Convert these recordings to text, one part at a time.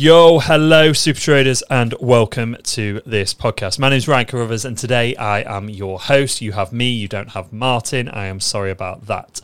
Yo, hello, super traders, and welcome to this podcast. My name is Ryan Carruthers, and today I am your host. You have me, you don't have Martin. I am sorry about that.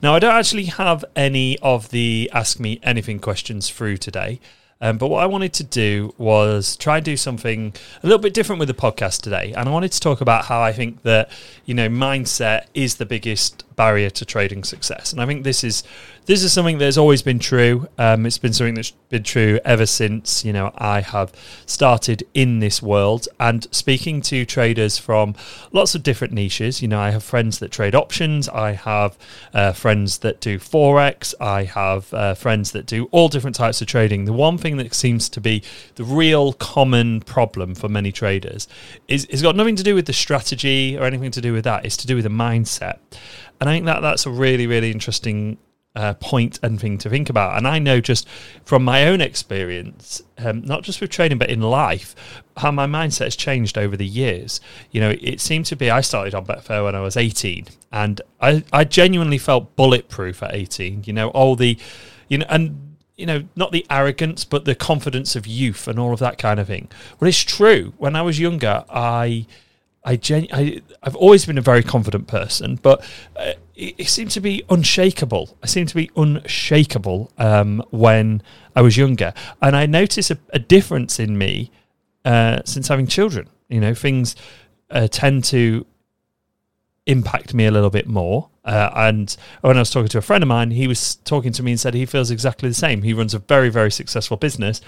Now, I don't actually have any of the Ask Me Anything questions through today. Um, but what I wanted to do was try and do something a little bit different with the podcast today. And I wanted to talk about how I think that, you know, mindset is the biggest barrier to trading success. And I think this is this is something that's always been true. Um, it's been something that's been true ever since you know I have started in this world and speaking to traders from lots of different niches. You know, I have friends that trade options. I have uh, friends that do forex. I have uh, friends that do all different types of trading. The one thing that seems to be the real common problem for many traders is it's got nothing to do with the strategy or anything to do with that. It's to do with the mindset. And I think that that's a really, really interesting uh, point and thing to think about. And I know just from my own experience, um, not just with trading, but in life, how my mindset has changed over the years. You know, it seemed to be I started on Betfair when I was 18, and I, I genuinely felt bulletproof at 18. You know, all the, you know, and you know, not the arrogance, but the confidence of youth and all of that kind of thing. Well, it's true. When I was younger, I I, genu- I have always been a very confident person, but uh, it, it, seemed to be unshakable. I seemed to be unshakable um, when I was younger, and I notice a, a difference in me uh, since having children. You know, things uh, tend to impact me a little bit more. Uh, and when I was talking to a friend of mine, he was talking to me and said he feels exactly the same. He runs a very, very successful business,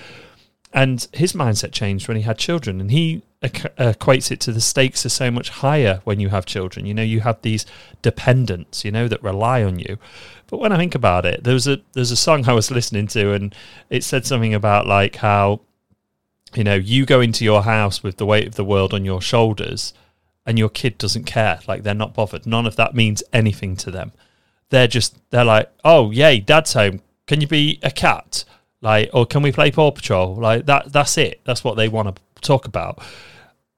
and his mindset changed when he had children and he equates it to the stakes are so much higher when you have children. You know you have these dependents you know that rely on you. But when i think about it there was a there's a song i was listening to and it said something about like how you know you go into your house with the weight of the world on your shoulders and your kid doesn't care. Like they're not bothered. None of that means anything to them. They're just they're like oh yay dad's home. Can you be a cat like, or can we play Paw Patrol? Like that. That's it. That's what they want to talk about,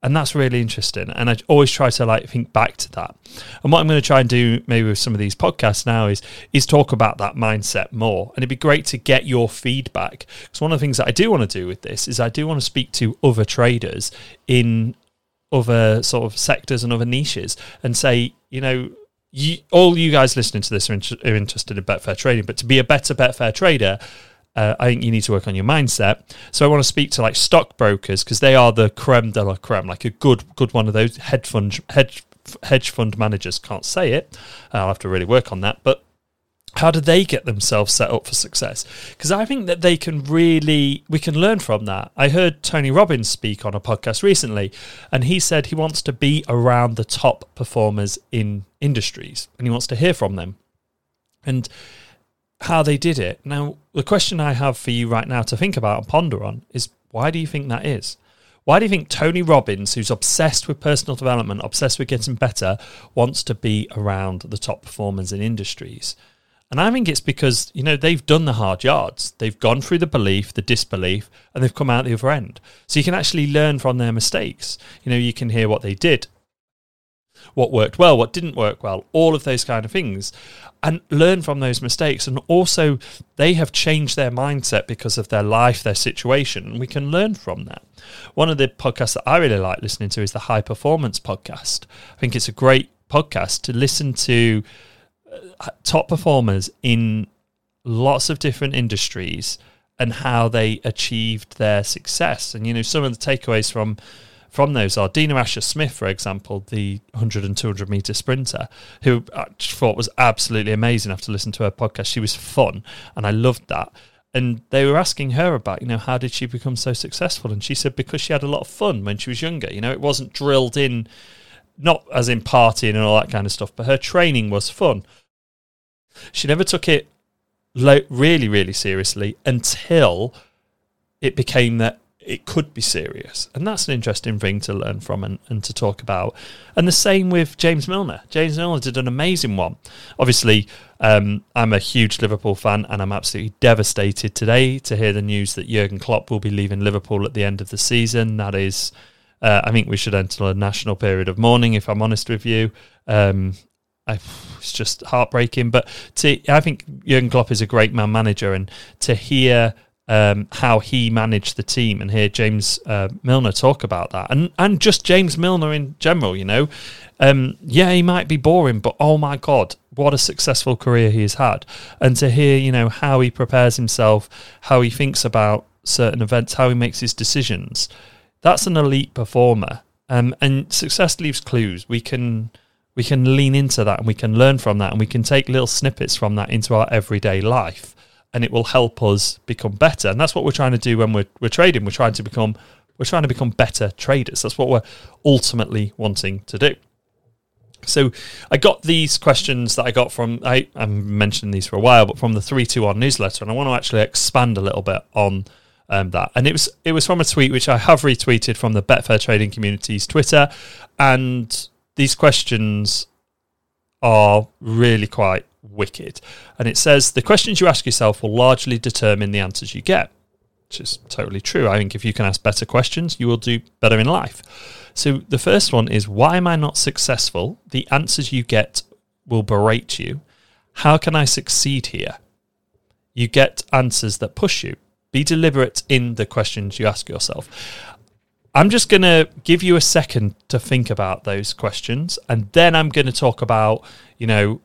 and that's really interesting. And I always try to like think back to that. And what I'm going to try and do, maybe with some of these podcasts now, is is talk about that mindset more. And it'd be great to get your feedback because one of the things that I do want to do with this is I do want to speak to other traders in other sort of sectors and other niches and say, you know, you, all you guys listening to this are, in, are, interested in Betfair trading, but to be a better Betfair trader, uh, I think you need to work on your mindset. So I want to speak to like stockbrokers because they are the creme de la creme, like a good good one of those hedge fund hedge hedge fund managers. Can't say it. I'll have to really work on that, but. How do they get themselves set up for success? Because I think that they can really, we can learn from that. I heard Tony Robbins speak on a podcast recently, and he said he wants to be around the top performers in industries and he wants to hear from them. And how they did it. Now, the question I have for you right now to think about and ponder on is why do you think that is? Why do you think Tony Robbins, who's obsessed with personal development, obsessed with getting better, wants to be around the top performers in industries? And I think it's because, you know, they've done the hard yards. They've gone through the belief, the disbelief, and they've come out the other end. So you can actually learn from their mistakes. You know, you can hear what they did what worked well, what didn't work well, all of those kind of things, and learn from those mistakes. And also, they have changed their mindset because of their life, their situation, we can learn from that. One of the podcasts that I really like listening to is the High Performance Podcast. I think it's a great podcast to listen to uh, top performers in lots of different industries and how they achieved their success. And, you know, some of the takeaways from from those are Dina Asher Smith, for example, the 100 and 200 meter sprinter, who I thought was absolutely amazing after listening to her podcast. She was fun, and I loved that. And they were asking her about, you know, how did she become so successful? And she said because she had a lot of fun when she was younger. You know, it wasn't drilled in, not as in partying and all that kind of stuff, but her training was fun. She never took it really, really seriously until it became that it could be serious. And that's an interesting thing to learn from and, and to talk about. And the same with James Milner. James Milner did an amazing one. Obviously, um, I'm a huge Liverpool fan and I'm absolutely devastated today to hear the news that Jurgen Klopp will be leaving Liverpool at the end of the season. That is, uh, I think we should enter a national period of mourning, if I'm honest with you. Um, I, it's just heartbreaking. But to, I think Jurgen Klopp is a great man manager, and to hear um, how he managed the team and hear James uh, Milner talk about that, and and just James Milner in general. You know, um, yeah, he might be boring, but oh my god, what a successful career he has had, and to hear you know how he prepares himself, how he thinks about certain events, how he makes his decisions. That's an elite performer, um, and success leaves clues. We can we can lean into that and we can learn from that and we can take little snippets from that into our everyday life and it will help us become better. And that's what we're trying to do when we're, we're trading. We're trying to become we're trying to become better traders. That's what we're ultimately wanting to do. So I got these questions that I got from I, I'm mentioning these for a while, but from the three two one newsletter, and I want to actually expand a little bit on um, that. And it was it was from a tweet which I have retweeted from the Betfair Trading Community's Twitter, and these questions are really quite wicked. And it says the questions you ask yourself will largely determine the answers you get, which is totally true. I think if you can ask better questions, you will do better in life. So the first one is why am I not successful? The answers you get will berate you. How can I succeed here? You get answers that push you. Be deliberate in the questions you ask yourself. I'm just going to give you a second to think about those questions and then I'm going to talk about, you know,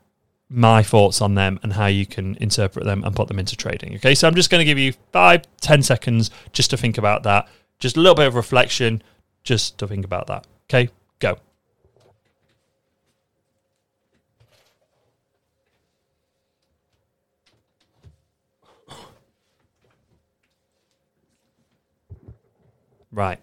my thoughts on them and how you can interpret them and put them into trading. Okay, so I'm just going to give you five, ten seconds just to think about that. Just a little bit of reflection, just to think about that. Okay, go. Right.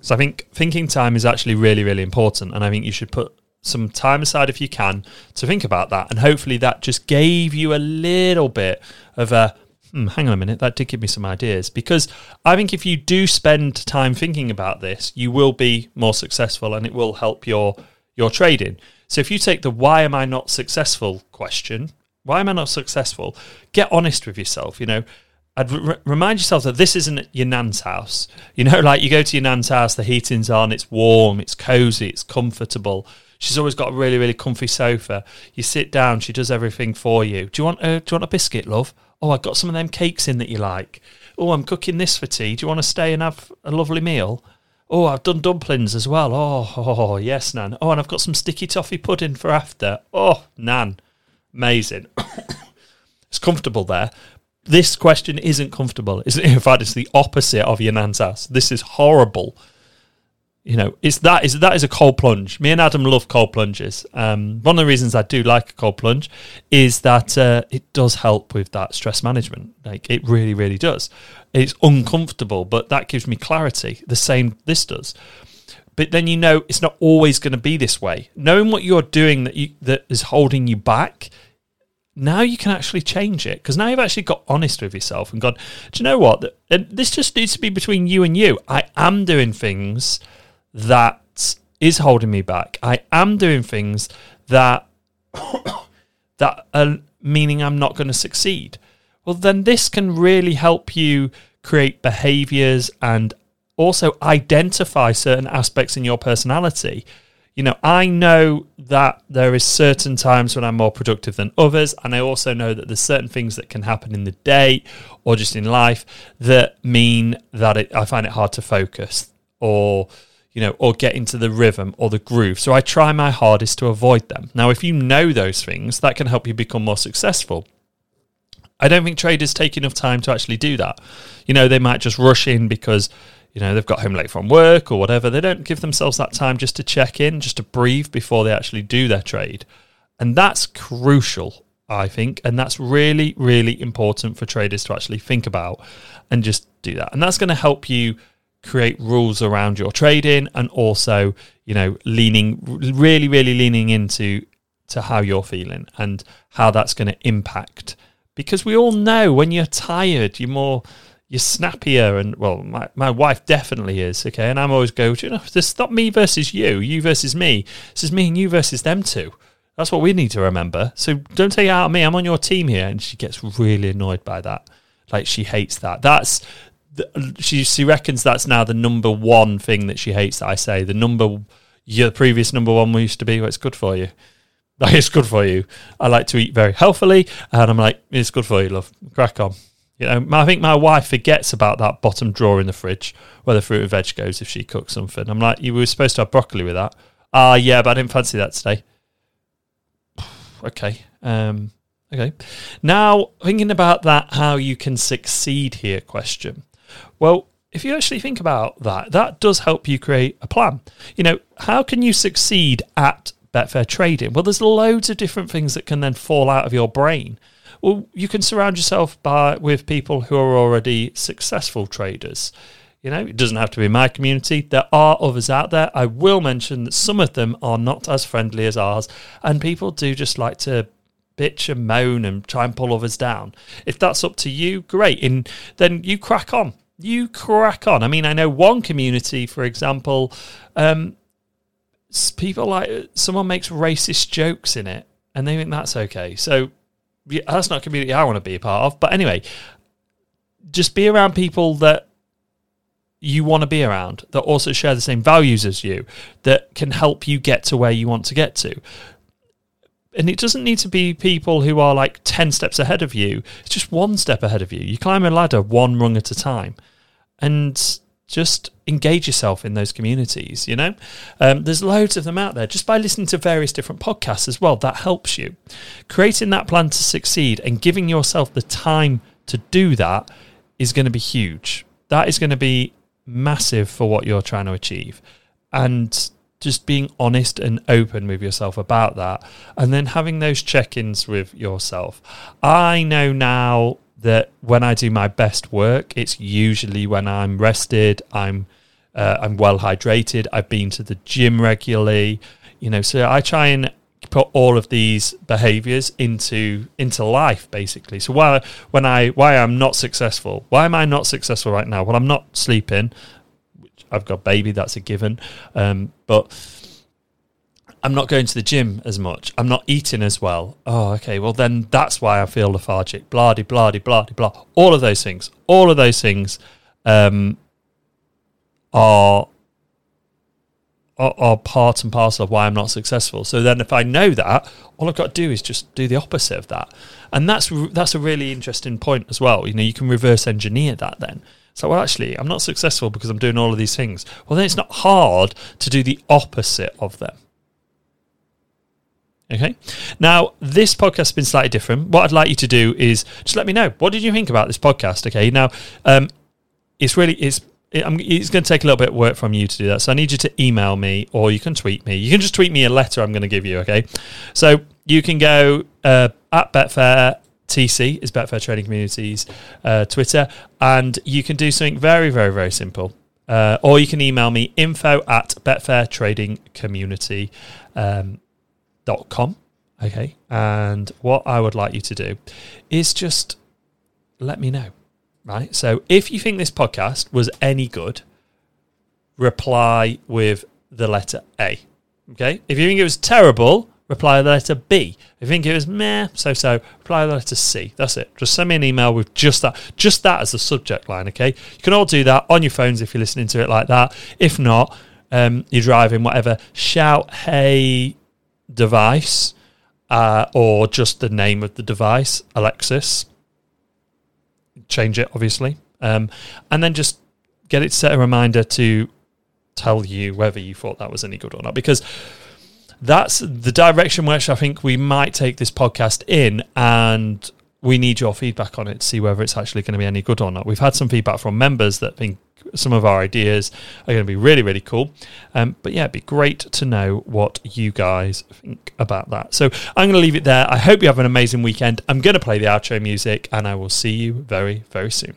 So I think thinking time is actually really, really important, and I think you should put some time aside if you can to think about that. And hopefully that just gave you a little bit of a hmm, hang on a minute, that did give me some ideas. Because I think if you do spend time thinking about this, you will be more successful and it will help your your trading. So if you take the why am I not successful question, why am I not successful? Get honest with yourself, you know. I'd re- remind yourself that this isn't your nan's house. You know, like you go to your nan's house, the heating's on, it's warm, it's cozy, it's comfortable She's always got a really, really comfy sofa. You sit down, she does everything for you. Do you want a, do you want a biscuit, love? Oh, I've got some of them cakes in that you like. Oh, I'm cooking this for tea. Do you want to stay and have a lovely meal? Oh, I've done dumplings as well. Oh, oh yes, Nan. Oh, and I've got some sticky toffee pudding for after. Oh, Nan. Amazing. it's comfortable there. This question isn't comfortable. It's, In fact, it's the opposite of your nan's house. This is horrible you know, it's that is that is a cold plunge. Me and Adam love cold plunges. Um, one of the reasons I do like a cold plunge is that uh, it does help with that stress management. Like it really, really does. It's uncomfortable, but that gives me clarity. The same this does. But then you know it's not always going to be this way. Knowing what you're doing that you, that is holding you back, now you can actually change it because now you've actually got honest with yourself and gone. Do you know what? This just needs to be between you and you. I am doing things that is holding me back. I am doing things that that are meaning I'm not going to succeed. Well, then this can really help you create behaviors and also identify certain aspects in your personality. You know, I know that there is certain times when I'm more productive than others, and I also know that there's certain things that can happen in the day or just in life that mean that it, I find it hard to focus or you know, or get into the rhythm or the groove. So I try my hardest to avoid them. Now, if you know those things, that can help you become more successful. I don't think traders take enough time to actually do that. You know, they might just rush in because, you know, they've got home late from work or whatever. They don't give themselves that time just to check in, just to breathe before they actually do their trade. And that's crucial, I think. And that's really, really important for traders to actually think about and just do that. And that's going to help you create rules around your trading and also you know leaning really really leaning into to how you're feeling and how that's going to impact because we all know when you're tired you're more you're snappier and well my, my wife definitely is okay and i'm always go you know this is not me versus you you versus me this is me and you versus them two that's what we need to remember so don't take it out of me i'm on your team here and she gets really annoyed by that like she hates that that's she she reckons that's now the number one thing that she hates that I say. The number your previous number one we used to be, well, it's good for you. Like, it's good for you. I like to eat very healthily, and I'm like, it's good for you, love. Crack on. You know, I think my wife forgets about that bottom drawer in the fridge where the fruit and veg goes if she cooks something. I'm like, you were supposed to have broccoli with that. Ah, uh, yeah, but I didn't fancy that today. okay. Um, okay. Now, thinking about that, how you can succeed here question. Well, if you actually think about that, that does help you create a plan. You know, how can you succeed at Betfair trading? Well, there's loads of different things that can then fall out of your brain. Well, you can surround yourself by with people who are already successful traders. You know, it doesn't have to be my community. There are others out there. I will mention that some of them are not as friendly as ours, and people do just like to bitch and moan and try and pull others down. If that's up to you, great. And then you crack on. You crack on. I mean, I know one community, for example, um, people like someone makes racist jokes in it, and they think that's okay. So that's not a community I want to be a part of. But anyway, just be around people that you want to be around that also share the same values as you that can help you get to where you want to get to and it doesn't need to be people who are like 10 steps ahead of you it's just one step ahead of you you climb a ladder one rung at a time and just engage yourself in those communities you know? Um, there's loads of them out there. Just by listening to various different podcasts as well that helps you. Creating that plan to succeed and giving yourself the time to do that is going to be huge. That is going to be massive for what you're trying to achieve. And just being honest and open with yourself about that and then having those check-ins with yourself. I know now that when I do my best work, it's usually when I'm rested, I'm uh, I'm well hydrated, I've been to the gym regularly, you know. So I try and put all of these behaviors into into life basically. So why when I why I'm not successful, why am I not successful right now? Well, I'm not sleeping. I've got baby, that's a given. Um, but I'm not going to the gym as much. I'm not eating as well. Oh, okay. Well, then that's why I feel lethargic. Blah, blah, blah, de, blah. All of those things. All of those things um, are, are, are part and parcel of why I'm not successful. So then, if I know that, all I've got to do is just do the opposite of that. And that's that's a really interesting point as well. You know, you can reverse engineer that then. So, well, actually, I'm not successful because I'm doing all of these things. Well, then it's not hard to do the opposite of them. Okay. Now, this podcast has been slightly different. What I'd like you to do is just let me know what did you think about this podcast. Okay. Now, um, it's really it's it's going to take a little bit of work from you to do that. So I need you to email me or you can tweet me. You can just tweet me a letter I'm going to give you. Okay. So you can go uh, at Betfair TC is Betfair Trading Communities uh, Twitter, and you can do something very, very, very simple. Uh, or you can email me info at Betfair Trading Community. Um, com. Okay. And what I would like you to do is just let me know. Right. So if you think this podcast was any good, reply with the letter A. Okay. If you think it was terrible, reply the letter B. If you think it was meh, so so, reply with the letter C. That's it. Just send me an email with just that, just that as the subject line. Okay. You can all do that on your phones if you're listening to it like that. If not, um, you're driving, whatever. Shout, hey, device uh, or just the name of the device, Alexis. Change it, obviously. Um, and then just get it set a reminder to tell you whether you thought that was any good or not. Because that's the direction which I think we might take this podcast in. And we need your feedback on it to see whether it's actually going to be any good or not. We've had some feedback from members that think some of our ideas are going to be really, really cool. Um, but yeah, it'd be great to know what you guys think about that. So I'm going to leave it there. I hope you have an amazing weekend. I'm going to play the outro music and I will see you very, very soon.